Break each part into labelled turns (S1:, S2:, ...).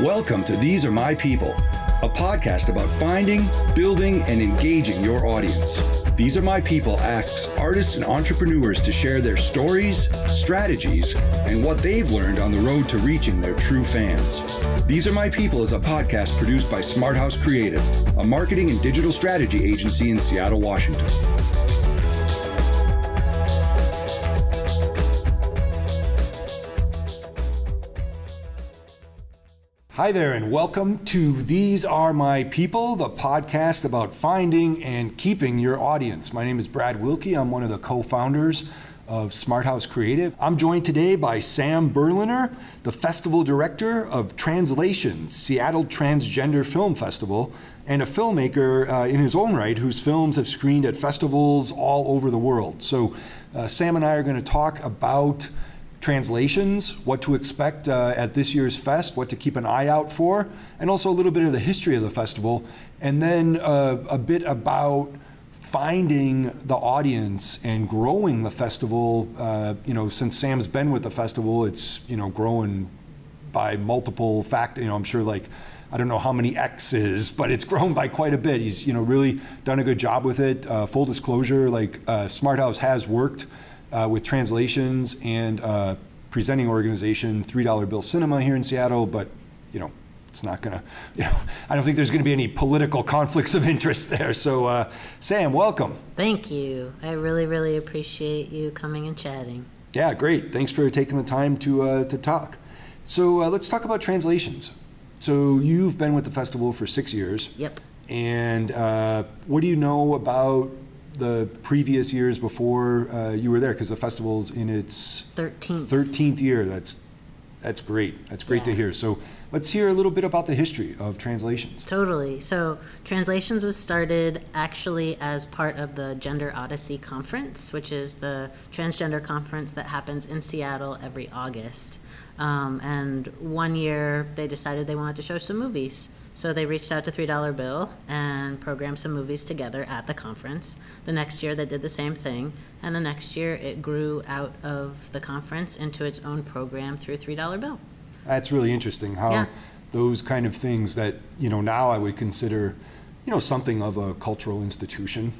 S1: Welcome to These Are My People, a podcast about finding, building, and engaging your audience. These Are My People asks artists and entrepreneurs to share their stories, strategies, and what they've learned on the road to reaching their true fans. These Are My People is a podcast produced by Smart House Creative, a marketing and digital strategy agency in Seattle, Washington. Hi there, and welcome to These Are My People, the podcast about finding and keeping your audience. My name is Brad Wilkie. I'm one of the co founders of Smart House Creative. I'm joined today by Sam Berliner, the festival director of Translations, Seattle Transgender Film Festival, and a filmmaker uh, in his own right whose films have screened at festivals all over the world. So, uh, Sam and I are going to talk about translations, what to expect uh, at this year's fest, what to keep an eye out for, and also a little bit of the history of the festival, and then uh, a bit about finding the audience and growing the festival. Uh, you know, since Sam's been with the festival, it's you know growing by multiple fact. You know, I'm sure like. I don't know how many X's, but it's grown by quite a bit. He's, you know, really done a good job with it. Uh, full disclosure, like uh, Smart House has worked uh, with translations and uh, presenting organization, Three Dollar Bill Cinema here in Seattle, but you know, it's not gonna, you know, I don't think there's gonna be any political conflicts of interest there. So, uh, Sam, welcome.
S2: Thank you. I really, really appreciate you coming and chatting.
S1: Yeah, great. Thanks for taking the time to uh, to talk. So uh, let's talk about translations. So you've been with the festival for six years.
S2: Yep.
S1: And uh, what do you know about the previous years before uh, you were there? Because the festival's in its
S2: 13th.
S1: 13th year. That's that's great. That's great to hear. So let's hear a little bit about the history of translations.
S2: Totally. So, Translations was started actually as part of the Gender Odyssey Conference, which is the transgender conference that happens in Seattle every August. Um, and one year they decided they wanted to show some movies. So they reached out to $3 Bill and programmed some movies together at the conference. The next year they did the same thing. And the next year it grew out of the conference into its own program through $3 Bill.
S1: That's really interesting how
S2: Yeah.
S1: those kind of things that, you know, now I would consider, you know, something of a cultural institution.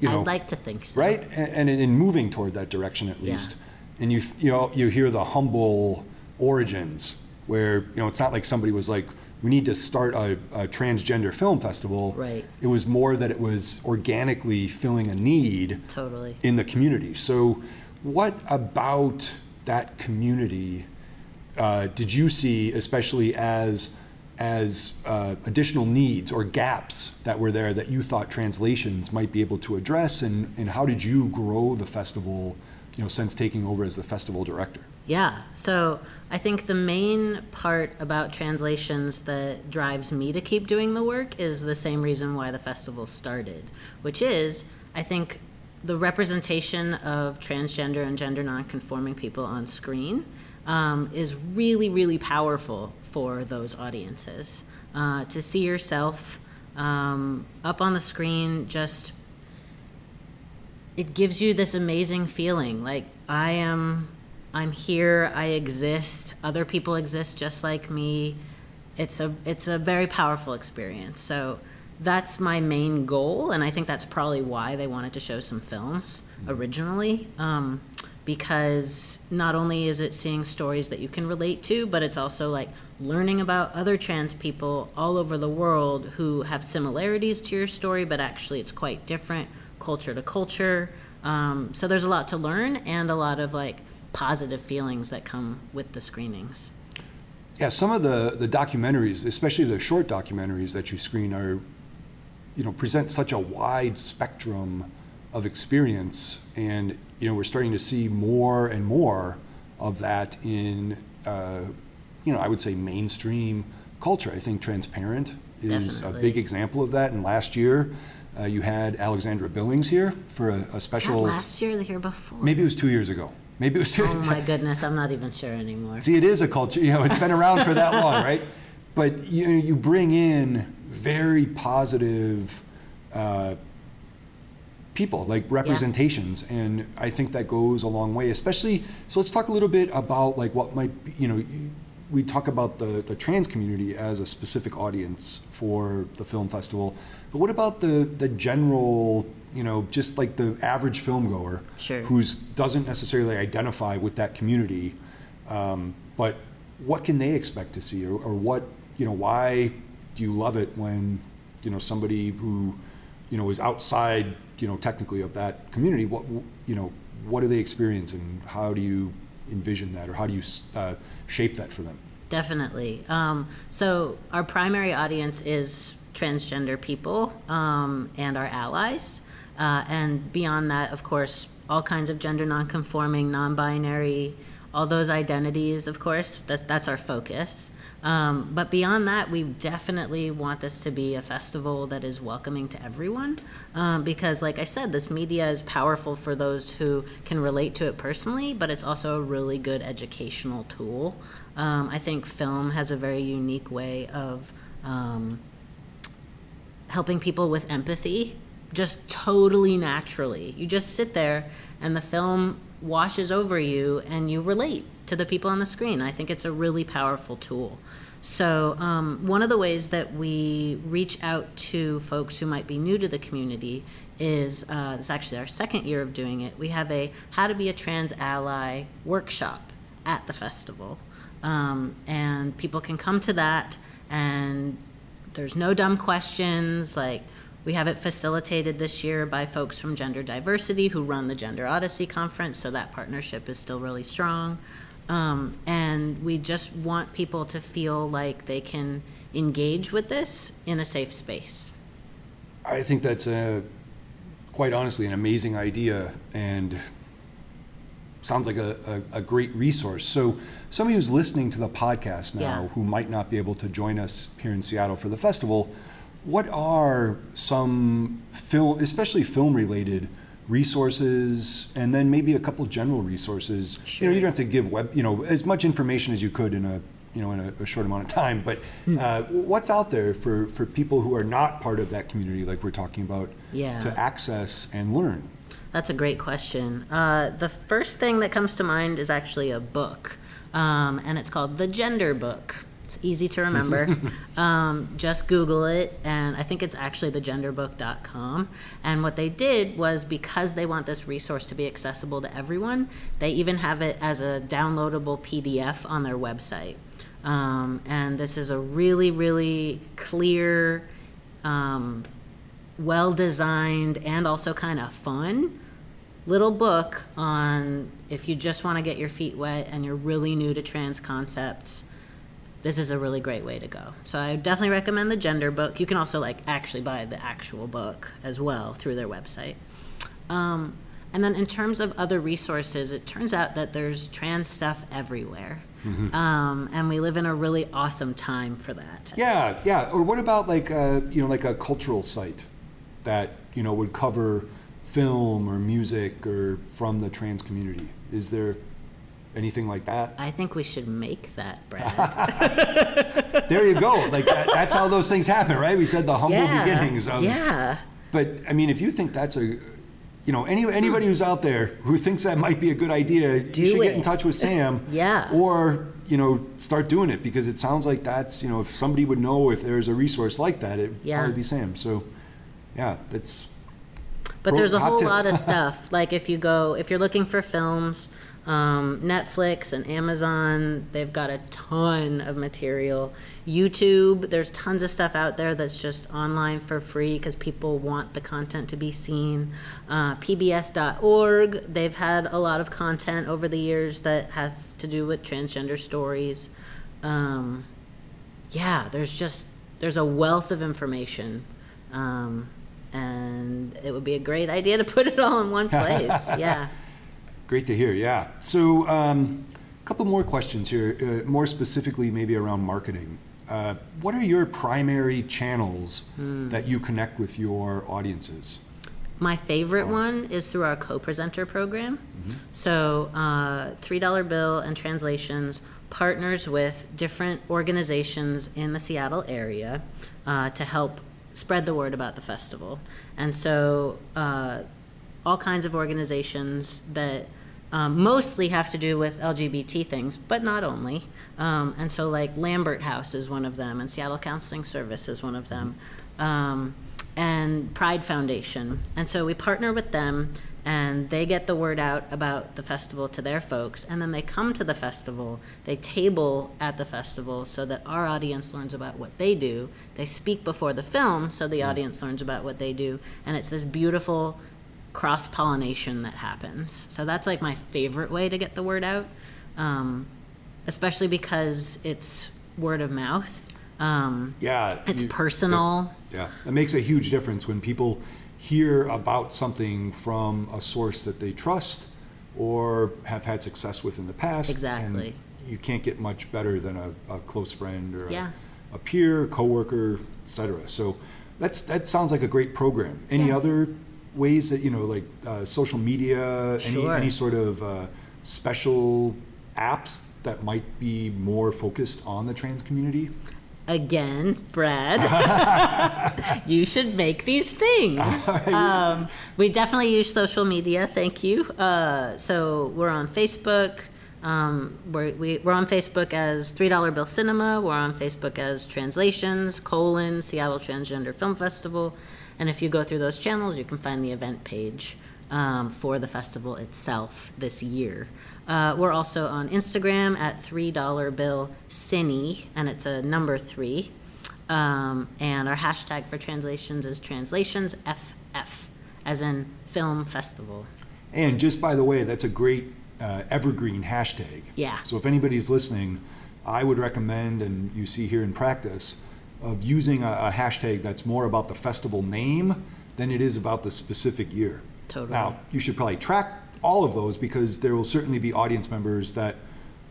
S1: You know,
S2: I'd like to think so.
S1: right? And, and in moving toward that direction at
S2: Yeah.
S1: least. And you, you know, you hear the humble origins where, you know, it's not like somebody was like, we need to start a, a transgender film festival.
S2: Right.
S1: It was more that it was organically filling a need
S2: Totally.
S1: in the community. So, what about that community uh, did you see, especially as as uh, additional needs or gaps that were there that you thought translations might be able to address, and, and how did you grow the festival, you know, since taking over as the festival director?
S2: Yeah. So I think the main part about translations that drives me to keep doing the work is the same reason why the festival started, which is I think the representation of transgender and gender nonconforming people on screen um, is really, really powerful for those audiences. Uh, to see yourself um, up on the screen just it gives you this amazing feeling like i am i'm here i exist other people exist just like me. It's a it's a very powerful experience. So that's my main goal and i think that's probably why they wanted to show some films originally um, because not only is it seeing stories that you can relate to but it's also like learning about other trans people all over the world who have similarities to your story but actually it's quite different culture to culture. Um, so there's a lot to learn and a lot of like positive feelings that come with the screenings
S1: Yeah, some of the, the documentaries, especially the short documentaries that you screen, are, you know, present such a wide spectrum of experience, and you know, we're starting to see more and more of that in, uh, you know, I would say mainstream culture. I think Transparent is a big example of that. And last year, uh, you had Alexandra Billings here for a, a special.
S2: last year or the year before
S1: Maybe it was two years ago. Maybe it was
S2: oh my goodness i'm not even sure anymore
S1: See, it is a culture. You know, it's been around for that long, right? But you you bring in very positive uh, people, like representations, and I think that goes a long way. Especially, so let's talk a little bit about like what might be, you know. we talk about the, the trans community as a specific audience for the film festival, but what about the, the general, you know, just like the average film goer
S2: Sure.
S1: who's doesn't necessarily identify with that community, um, but what can they expect to see, or, or what, you know, why do you love it when, you know, somebody who, you know, is outside, you know, technically of that community, what, you know, what do they experience, and how do you envision that, or how do you uh, shape that for them?
S2: Definitely. Um, so our primary audience is transgender people um, and our allies, uh, and beyond that, of course, all kinds of gender nonconforming, non-binary, all those identities. Of course, that's, that's our focus. Um, but beyond that, we definitely want this to be a festival that is welcoming to everyone. Um, because, like I said, this media is powerful for those who can relate to it personally, but it's also a really good educational tool. Um, I think film has a very unique way of um, helping people with empathy just totally naturally. You just sit there and the film washes over you and you relate to the people on the screen. I think it's a really powerful tool. So, um, one of the ways that we reach out to folks who might be new to the community is uh, it's actually our second year of doing it. We have a How to Be a Trans Ally workshop at the festival. Um, and people can come to that, and there's no dumb questions. Like, we have it facilitated this year by folks from Gender Diversity who run the Gender Odyssey Conference, so that partnership is still really strong. Um, and we just want people to feel like they can engage with this in a safe space.
S1: I think that's a, quite honestly, an amazing idea and sounds like a, a, a great resource. So, somebody who's listening to the podcast now
S2: Yeah.
S1: who might not be able to join us here in Seattle for the festival, what are some film, especially film related resources, and then maybe a couple general resources? You know,
S2: Sure.
S1: you don't have to give web, you know, as much information as you could in a you know in a, a short amount of time. But
S2: Hmm.
S1: uh, what's out there for for people who are not part of that community, like we're talking about,
S2: Yeah.
S1: to access and learn?
S2: That's a great question. Uh, the first thing that comes to mind is actually a book, um, and it's called The Gender Book. It's easy to remember. um, just Google it, and I think it's actually thegenderbook.com. And what they did was because they want this resource to be accessible to everyone, they even have it as a downloadable PDF on their website. Um, and this is a really, really clear, um, well designed, and also kind of fun little book on if you just want to get your feet wet and you're really new to trans concepts this is a really great way to go. So i definitely recommend the gender book. You can also like actually buy the actual book as well through their website. Um, and then in terms of other resources it turns out that there's trans stuff everywhere. Um, and we live in a really awesome time for that.
S1: Yeah, yeah. Or what about like a, you know like a cultural site that you know would cover film or music or from the trans community? Is there anything like that?
S2: i think we should make that brad
S1: There you go. Like that, that's how those things happen, right? We said the humble
S2: yeah
S1: beginnings of.
S2: yeah
S1: But I mean, if you think that's a, you know, any anybody who's out there who thinks that might be a good idea,
S2: Do
S1: you should get in touch with Sam.
S2: Yeah.
S1: Or you know, start doing it because it sounds like that's you know, if somebody would know if there's a resource like that, it'd
S2: Yeah.
S1: probably be Sam. So, yeah, that's.
S2: But there's a whole lot of stuff. Like if you go, if you're looking for films, um, Netflix and Amazon, they've got a ton of material. YouTube, there's tons of stuff out there that's just online for free because people want the content to be seen. Uh, PBS.org, they've had a lot of content over the years that have to do with transgender stories. Um, yeah, there's just there's a wealth of information, um, and it would be a great idea to put it all in one place. yeah.
S1: Great to hear. Yeah. So, um, a couple more questions here, uh, more specifically, maybe around marketing. Uh, what are your primary channels that you connect with your audiences?
S2: My favorite one is through our co-presenter program. So, uh, three dollar bill and translations partners with different organizations in the Seattle area uh, to help spread the word about the festival. And so, uh, all kinds of organizations that um, mostly have to do with LGBT things, but not only. Um, and so, like Lambert House is one of them, and Seattle Counseling Service is one of them, um, and Pride Foundation. And so we partner with them, and they get the word out about the festival to their folks, and then they come to the festival. They table at the festival so that our audience learns about what they do. They speak before the film so the audience learns about what they do, and it's this beautiful cross pollination that happens. So that's like my favorite way to get the word out, um, especially because it's word of mouth. Um,
S1: Yeah.
S2: it's
S1: you-
S2: personal.
S1: Yeah, it makes a huge difference when people hear about something from a source that they trust or have had success with in the past.
S2: Exactly.
S1: You can't get much better than a, a close friend or a-
S2: Yeah.
S1: a, peer, coworker, etc. So that's that sounds like a great program. Any
S2: Yeah.
S1: other ways that you know, like uh, social media, any any sort of uh, special apps that might be more focused on the trans community?
S2: Again, Brad, you should make these things. Um, we definitely use social media. Thank you. Uh, so we're on Facebook. Um, we're, we, we're on Facebook as Three Dollar Bill Cinema. We're on Facebook as Translations colon Seattle Transgender Film Festival. And if you go through those channels, you can find the event page um, for the festival itself this year. Uh, we're also on Instagram at three dollar bill cine, and it's a number three. Um, and our hashtag for translations is translations FF, as in film festival.
S1: And just by the way, that's a great uh, evergreen hashtag.
S2: Yeah.
S1: So if anybody's listening, I would recommend, and you see here in practice, of using a, a hashtag that's more about the festival name than it is about the specific year.
S2: Totally.
S1: Now, you should probably track all of those because there will certainly be audience members that,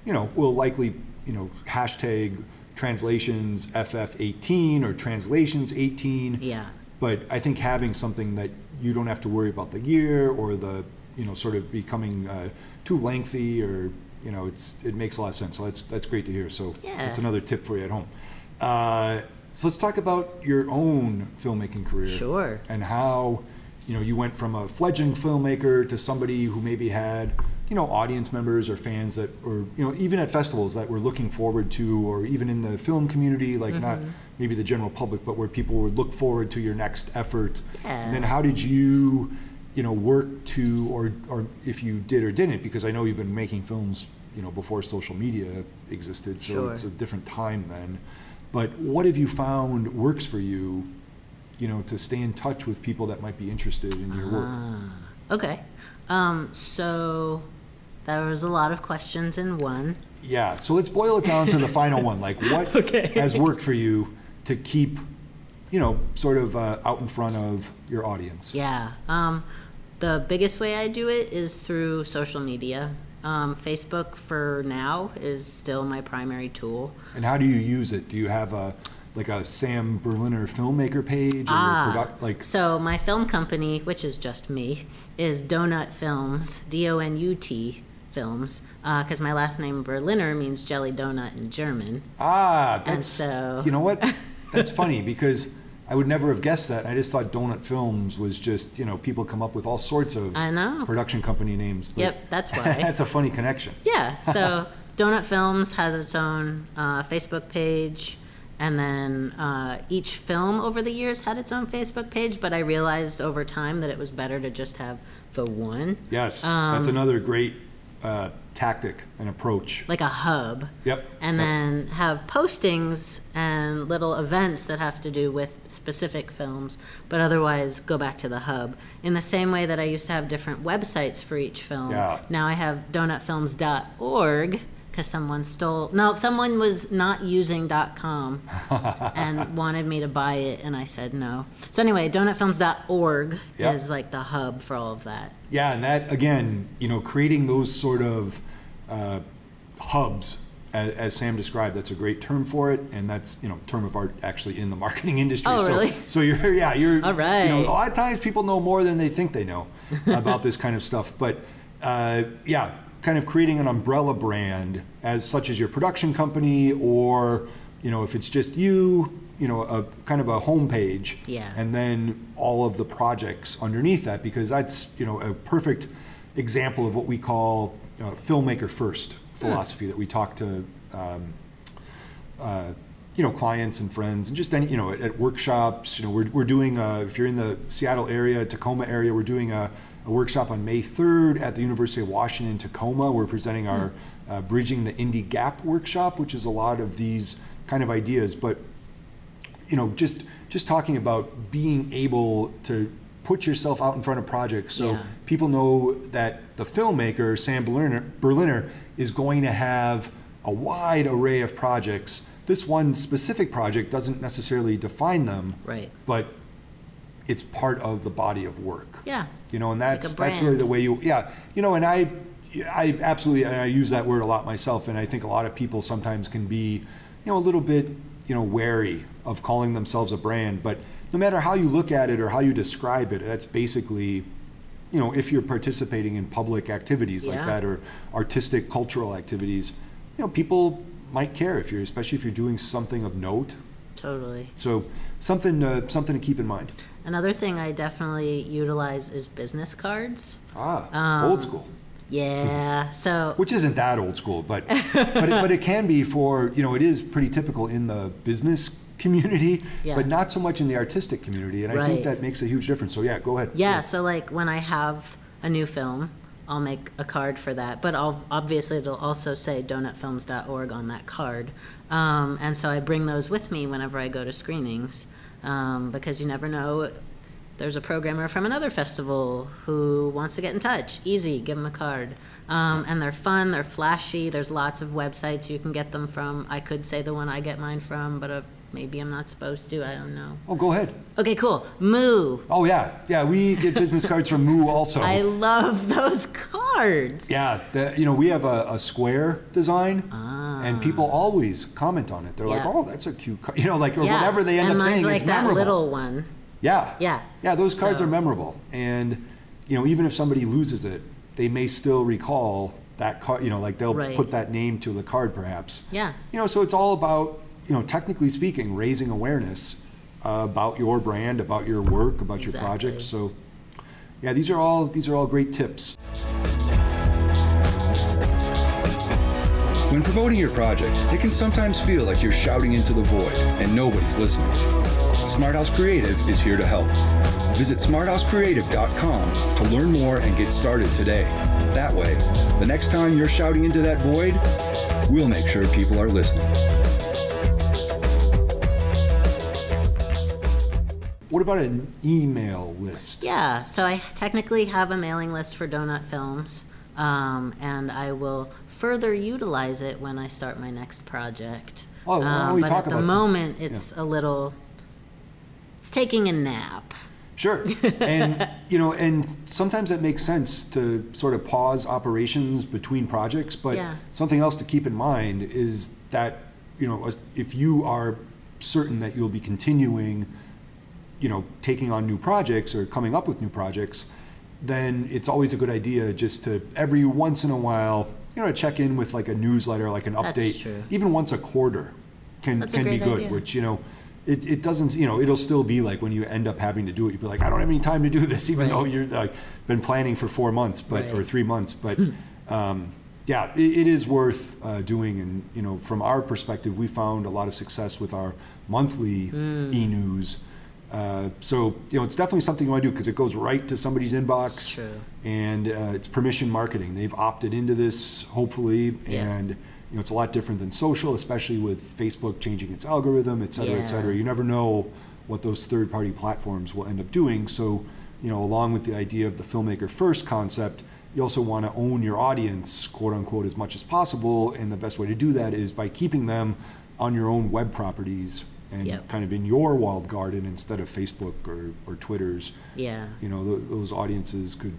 S1: you know, will likely, you know, hashtag translations FF18 or translations 18.
S2: Yeah.
S1: But I think having something that you don't have to worry about the year or the, you know, sort of becoming uh, too lengthy or, you know, it's it makes a lot of sense. So that's that's great to hear. So
S2: Yeah.
S1: that's another tip for you at home. Uh, so let's talk about your own filmmaking career.
S2: Sure.
S1: And how, you know, you went from a fledgling filmmaker to somebody who maybe had, you know, audience members or fans that, or you know, even at festivals that were looking forward to, or even in the film community, like not
S2: Mm-hmm.
S1: maybe the general public, but where people would look forward to your next effort. yeah. And then how did you, you know, work to, or or if you did or didn't, because I know you've been making films, you know, before social media existed, so
S2: Sure.
S1: it's a different time then. But what have you found works for you, you know, to stay in touch with people that might be interested in your work?
S2: Ah, okay. Um, so there was a lot of questions in one.
S1: Yeah, so let's boil it down to the final one. Like, what
S2: Okay.
S1: has worked for you to keep, you know, sort of uh, out in front of your audience?
S2: Yeah. Um, the biggest way I do it is through social media. Um, Facebook for now is still my primary tool.
S1: And how do you use it? Do you have a like a Sam Berliner filmmaker page or
S2: Ah,
S1: product like?
S2: so my film company, which is just me, is Donut Films, D-O-N-U-T Films, because my last name Berliner means jelly donut in German.
S1: Ah, that's
S2: so-
S1: you know what? That's funny because I would never have guessed that. I just thought Donut Films was just you know people come up with all sorts of
S2: I know.
S1: production company names. but
S2: Yep, that's why.
S1: that's a funny connection.
S2: Yeah, so Donut Films has its own uh, Facebook page, and then uh, each film over the years had its own Facebook page. But I realized over time that it was better to just have the one,
S1: Yes,
S2: Um,
S1: that's another great uh, tactic and approach.
S2: like a hub,
S1: Yep.
S2: and
S1: yep.
S2: then have postings and little events that have to do with specific films, but otherwise go back to the hub. In the same way that I used to have different websites for each film,
S1: Yeah.
S2: now I have donutfilms.org because someone stole, no, someone was not using .com and wanted me to buy it, and I said no. So anyway, donutfilms.org
S1: Yep.
S2: is like the hub for all of that.
S1: Yeah, and that again, you know, creating those sort of uh, hubs, as, as Sam described, that's a great term for it, and that's you know, term of art actually in the marketing industry.
S2: Oh,
S1: so,
S2: really?
S1: So you're yeah, you're
S2: All right.
S1: You know, a lot of times people know more than they think they know about this kind of stuff, but uh, yeah, kind of creating an umbrella brand as such as your production company, or you know, if it's just you, you know, a kind of a homepage
S2: Yeah.
S1: and then all of the projects underneath that because that's you know a perfect example of what we call uh, filmmaker first philosophy that we talk to um, uh, you know clients and friends and just any you know at, at workshops you know we're, we're doing uh if you're in the seattle area tacoma area we're doing a, a workshop on may 3rd at the university of washington tacoma we're presenting our uh, bridging the indie gap workshop which is a lot of these kind of ideas but you know just just talking about being able to put yourself out in front of projects so
S2: Yeah.
S1: people know that the filmmaker Sam Berliner, Berliner is going to have a wide array of projects. This one specific project doesn't necessarily define them,
S2: Right.
S1: but it's part of the body of work.
S2: Yeah.
S1: You know, and that's
S2: Like
S1: that's really the way you yeah. You know, and I I absolutely and I use that word a lot myself and I think a lot of people sometimes can be, you know, a little bit, you know, wary of calling themselves a brand, but no matter how you look at it or how you describe it, that's basically you know, if you're participating in public activities like that or artistic cultural activities, you know, people might care if you're especially if you're doing something of note.
S2: Totally.
S1: So something uh, something to keep in mind.
S2: Another thing I definitely utilize is business cards.
S1: Ah,
S2: Um,
S1: old school.
S2: Yeah. So
S1: which isn't that old school, but but it, but it can be for you know it is pretty typical in the business community,
S2: Yeah.
S1: but not so much in the artistic community, and I think that makes a huge difference. So yeah, go ahead.
S2: Yeah, so like when I have a new film, I'll make a card for that. But I'll, obviously, it'll also say donutfilms.org on that card. Um, and so I bring those with me whenever I go to screenings um, because you never know. There's a programmer from another festival who wants to get in touch. Easy, give them a card. Um, and they're fun, they're flashy. There's lots of websites you can get them from. I could say the one I get mine from, but uh, maybe I'm not supposed to. I don't know.
S1: Oh, go ahead.
S2: Okay, cool. Moo.
S1: Oh yeah, yeah. We get business cards from Moo also.
S2: I love those cards.
S1: Yeah, the, you know, we have a, a square design, and people always comment on it. They're like,
S2: Ah.
S1: "Oh, that's a cute card," you know, like or
S2: Yeah,
S1: whatever they end
S2: and
S1: up saying.
S2: like
S1: it's
S2: that
S1: memorable.
S2: little one.
S1: Yeah,
S2: Yeah.
S1: yeah. Those cards
S2: So-
S1: are memorable, and you know, even if somebody loses it, they may still recall that card. You know, like they'll
S2: Right.
S1: put that name to the card, perhaps.
S2: Yeah.
S1: You know, so it's all about you know, technically speaking, raising awareness uh, about your brand, about your work, about your
S2: Exactly.
S1: projects. So, yeah, these are all these are all great tips.
S3: When promoting your project, it can sometimes feel like you're shouting into the void and nobody's listening. Smart House Creative is here to help. Visit smarthousecreative.com to learn more and get started today. That way, the next time you're shouting into that void, we'll make sure people are listening.
S1: What about an email list?
S2: Yeah, so I technically have a mailing list for Donut Films, um, and I will further utilize it when I start my next project.
S1: Oh, don't
S2: Um, but at the
S1: that?
S2: moment, it's a little. It's taking a nap.
S1: Sure. And, you know, and sometimes it makes sense to sort of pause operations between projects, but
S2: Yeah.
S1: something else to keep in mind is that, you know, if you are certain that you'll be continuing, you know, taking on new projects or coming up with new projects, then it's always a good idea just to every once in a while, you know, check in with like a newsletter, like an update, even once a quarter can
S2: That's
S1: can be good,
S2: idea.
S1: which you know, it, it doesn't you know it'll still be like when you end up having to do it, you'll be like, I don't have any time to do this, even
S2: Right.
S1: though you're like been planning for four months, but or three months, but. um, yeah, it, it is worth uh, doing, and you know, from our perspective, we found a lot of success with our monthly
S2: Hmm.
S1: e-news. Uh, so you know, it's definitely something you want to do because it goes right to somebody's inbox, and uh, it's permission marketing. They've opted into this, hopefully,
S2: Yeah.
S1: and you know, it's a lot different than social, especially with Facebook changing its algorithm, et cetera, et cetera. You never know what those third-party platforms will end up doing. So, you know, along with the idea of the filmmaker first concept, you also want to own your audience, quote unquote, as much as possible. And the best way to do that is by keeping them on your own web properties and
S2: Yep.
S1: kind of in your walled garden instead of Facebook or, or Twitter's.
S2: Yeah,
S1: You know, th- those audiences could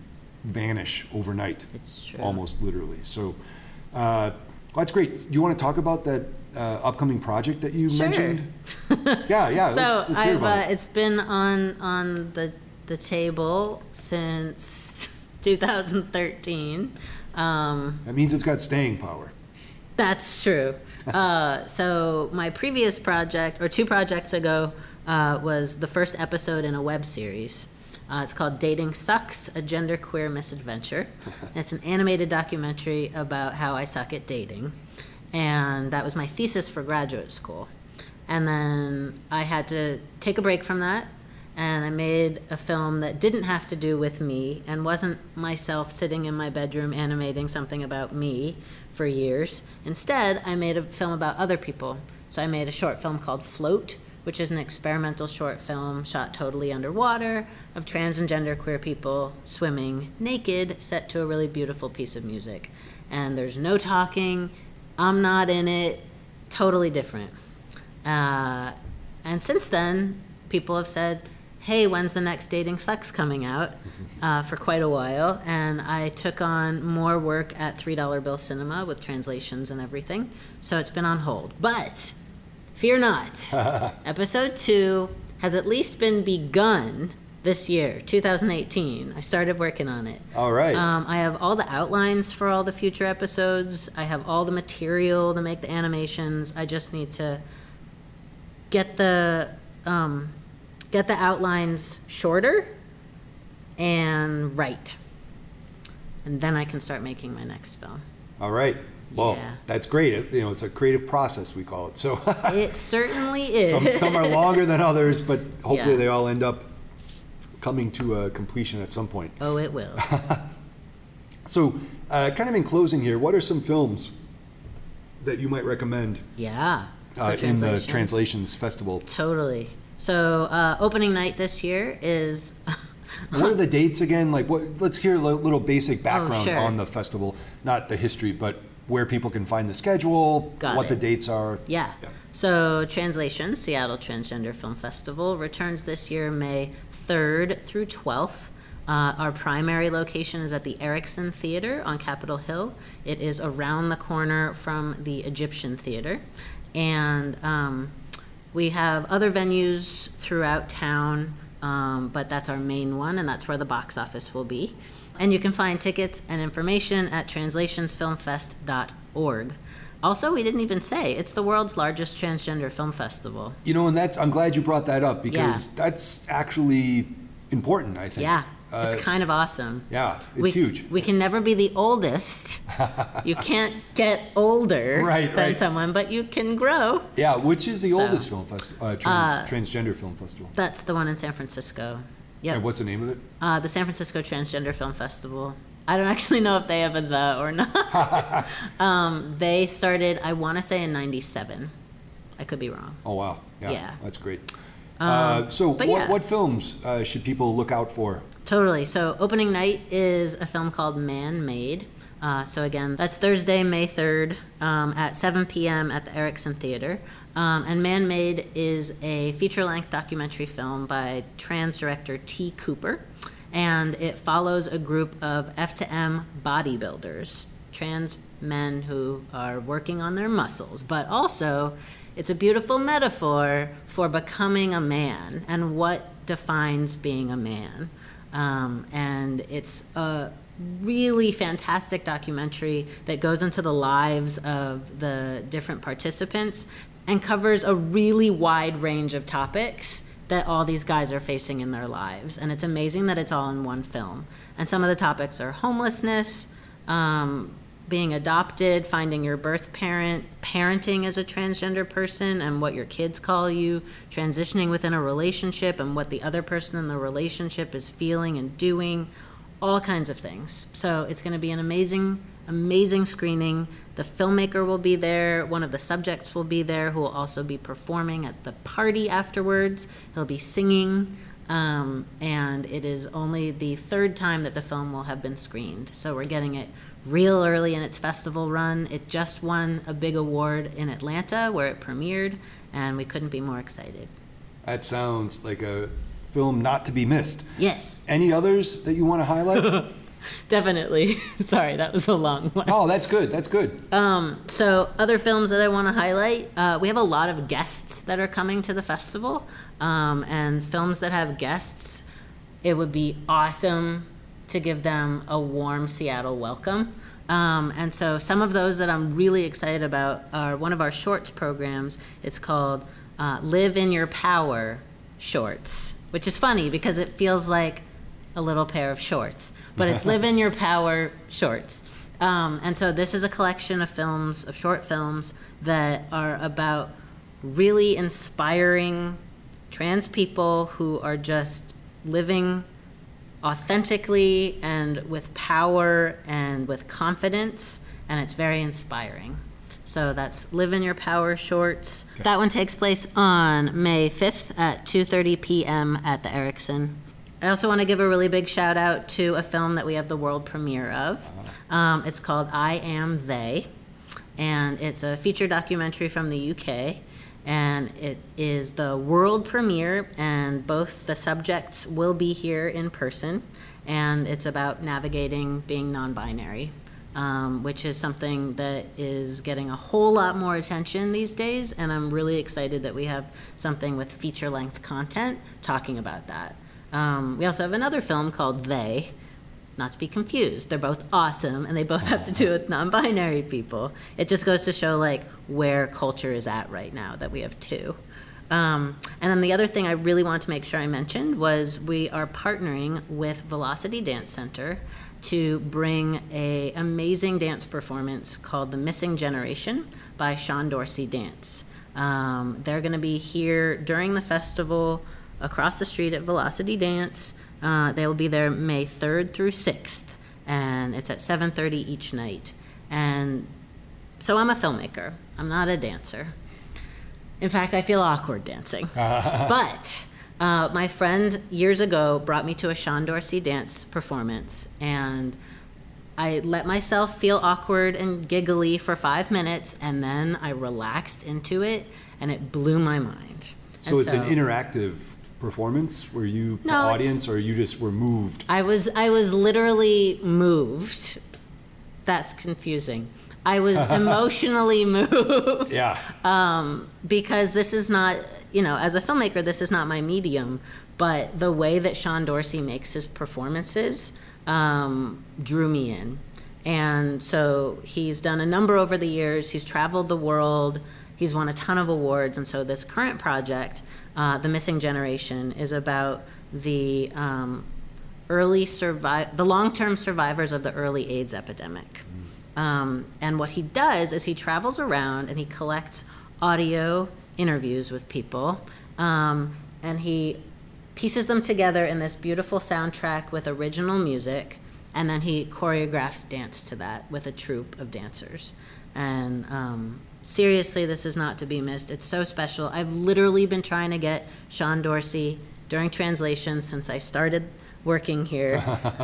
S1: vanish overnight
S2: it's true.
S1: almost literally. So uh, well, that's great. Do you want to talk about that uh, upcoming project that you
S2: Sure.
S1: mentioned? yeah, yeah.
S2: so
S1: let's, let's
S2: I've
S1: about
S2: uh,
S1: it.
S2: it's been on on the the table since 2013. Um,
S1: That means it's got staying power.
S2: That's true. Uh, so my previous project, or two projects ago, uh, was the first episode in a web series. Uh, it's called Dating Sucks A Genderqueer Misadventure. it's an animated documentary about how I suck at dating. And that was my thesis for graduate school. And then I had to take a break from that and I made a film that didn't have to do with me and wasn't myself sitting in my bedroom animating something about me for years. Instead, I made a film about other people. So I made a short film called Float, which is an experimental short film shot totally underwater of trans and gender queer people swimming naked, set to a really beautiful piece of music. And there's no talking, I'm not in it, totally different. Uh, and since then, people have said, hey, when's the next Dating Sucks coming out uh, for quite a while. And I took on more work at $3 Bill Cinema with translations and everything. So it's been on hold. But fear not, episode two has at least been begun this year, 2018. I started working on it.
S1: All right.
S2: Um, I have all the outlines for all the future episodes. I have all the material to make the animations. I just need to get the um, get the outlines shorter and right. And then I can start making my next film.
S1: All right. Well,
S2: Yeah.
S1: that's great. It- You know, it's a creative process, we call it. So
S2: It certainly is.
S1: some, some are longer than others, but hopefully
S2: Yeah.
S1: they all end up coming to a completion at some point.
S2: oh, it will.
S1: So, uh, kind of in closing here, what are some films that you might recommend
S2: Yeah.
S1: uh, in the
S2: translations.
S1: Translations Festival?
S2: Totally. So uh, opening night this year is
S1: what are the dates again? Like, what? Let's hear a little basic background
S2: Oh, sure.
S1: on the festival, not the history, but where people can find the schedule,
S2: Got
S1: what the dates are.
S2: Yeah. So, Translation, Seattle Transgender Film Festival, returns this year May 3rd through 12th. Uh, our primary location is at the Erickson Theater on Capitol Hill. It is around the corner from the Egyptian Theater. And um, we have other venues throughout town, um, but that's our main one, and that's where the box office will be. And you can find tickets and information at translationsfilmfest.org. Also, we didn't even say it's the world's largest transgender film festival.
S1: You know, and that's I'm glad you brought that up because that's actually important. I think.
S2: Yeah,
S1: Uh,
S2: it's kind of awesome.
S1: yeah, it's
S2: we,
S1: huge.
S2: We can never be the oldest. you can't get older
S1: Right,
S2: than
S1: right.
S2: someone, but you can grow.
S1: Yeah, which is the
S2: So,
S1: oldest film festival, uh, trans, transgender film festival.
S2: That's the one in San Francisco. Yeah.
S1: And what's the name of it?
S2: Uh, the San Francisco Transgender Film Festival. I don't actually know if they have a the or not. um, they started, I want to say, in '97. I could be wrong.
S1: Oh wow, yeah,
S2: Yeah.
S1: That's great. Uh, so, what,
S2: yeah.
S1: what films uh, should people look out for?
S2: Totally. So opening night is a film called Man Made. Uh, so again, that's Thursday, May 3rd um, at 7 p.m. at the Erickson Theater. Um, and Man Made is a feature-length documentary film by trans director T. Cooper, and it follows a group of F to M bodybuilders, trans men who are working on their muscles, but also it's a beautiful metaphor for becoming a man and what defines being a man. Um, and it's a really fantastic documentary that goes into the lives of the different participants and covers a really wide range of topics that all these guys are facing in their lives. And it's amazing that it's all in one film. And some of the topics are homelessness, um, being adopted, finding your birth parent, parenting as a transgender person, and what your kids call you, transitioning within a relationship, and what the other person in the relationship is feeling and doing, all kinds of things. So it's going to be an amazing, amazing screening. The filmmaker will be there, one of the subjects will be there, who will also be performing at the party afterwards. He'll be singing. Um, and it is only the third time that the film will have been screened. So we're getting it real early in its festival run. It just won a big award in Atlanta where it premiered, and we couldn't be more excited.
S1: That sounds like a film not to be missed.
S2: Yes,
S1: Any others that you want to highlight?
S2: definitely. Sorry, that was a long one.
S1: oh, that's good. That's good.
S2: So, other films that I want to highlight uh, we have a lot of guests that are coming to the festival, um, and films that have guests, it would be awesome to give them a warm Seattle welcome. Um, and so, some of those that I'm really excited about are one of our shorts programs. It's called uh, Live in Your Power Shorts, which is funny because it feels like a little pair of shorts, but it's live in your power shorts. Um, and so this is a collection of films, of short films that are about really inspiring trans people who are just living authentically and with power and with confidence, and it's very inspiring. So that's Live in Your Power shorts. Okay. That one takes place on May 5th at 2:30 p.m. at the Erickson. I also want to give a really big shout out to a film that we have the world premiere of. Uh-huh. Um, it's called I Am They, and it's a feature documentary from the UK and it is the world premiere, and both the subjects will be here in person, and it's about navigating being non binary. Um, which is something that is getting a whole lot more attention these days, and I'm really excited that we have something with feature length content talking about that. Um, we also have another film called They, not to be confused. They're both awesome and they both have to do with non binary people. It just goes to show like where culture is at right now that we have two. Um, and then the other thing I really wanted to make sure I mentioned was we are partnering with Velocity Dance Center to bring a amazing dance performance called The Missing Generation by Sean Dorsey Dance. Um, they're going to be here during the festival across the street at Velocity Dance. Uh, they will be there May 3rd through 6th, and it's at 7:30 each night. And so I'm a filmmaker. I'm not a dancer. In fact, I feel awkward dancing. but uh, my friend years ago brought me to a Sean Dorsey dance performance, and I let myself feel awkward and giggly for five minutes, and then I relaxed into it, and it blew my mind.
S1: So and it's so, an interactive performance? Were you the audience, or you just were moved?
S2: I was. I was literally moved. That's confusing. I was emotionally moved.
S1: Yeah.
S2: Um, because this is not, you know, as a filmmaker, this is not my medium. But the way that Sean Dorsey makes his performances um, drew me in. And so he's done a number over the years. He's traveled the world. He's won a ton of awards. And so this current project uh, the missing generation is about the um, early survive the long-term survivors of the early AIDS epidemic. Um, and what he does is he travels around and he collects audio interviews with people, um, and he pieces them together in this beautiful soundtrack with original music, and then he choreographs dance to that with a troupe of dancers. And um, seriously, this is not to be missed. It's so special. I've literally been trying to get Sean Dorsey during translation since I started working here,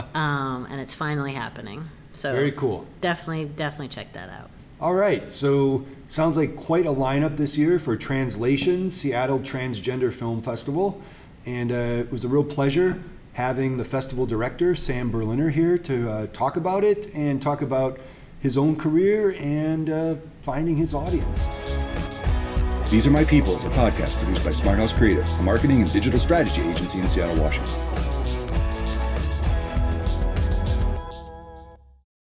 S2: um, and it's finally happening. So
S1: very cool.
S2: Definitely, definitely check that out.
S1: All right, so sounds like quite a lineup this year for Translation Seattle Transgender Film Festival, and uh, it was a real pleasure having the festival director Sam Berliner here to uh, talk about it and talk about his own career and uh, finding his audience.
S3: These Are My People is a podcast produced by Smart House Creative, a marketing and digital strategy agency in Seattle, Washington.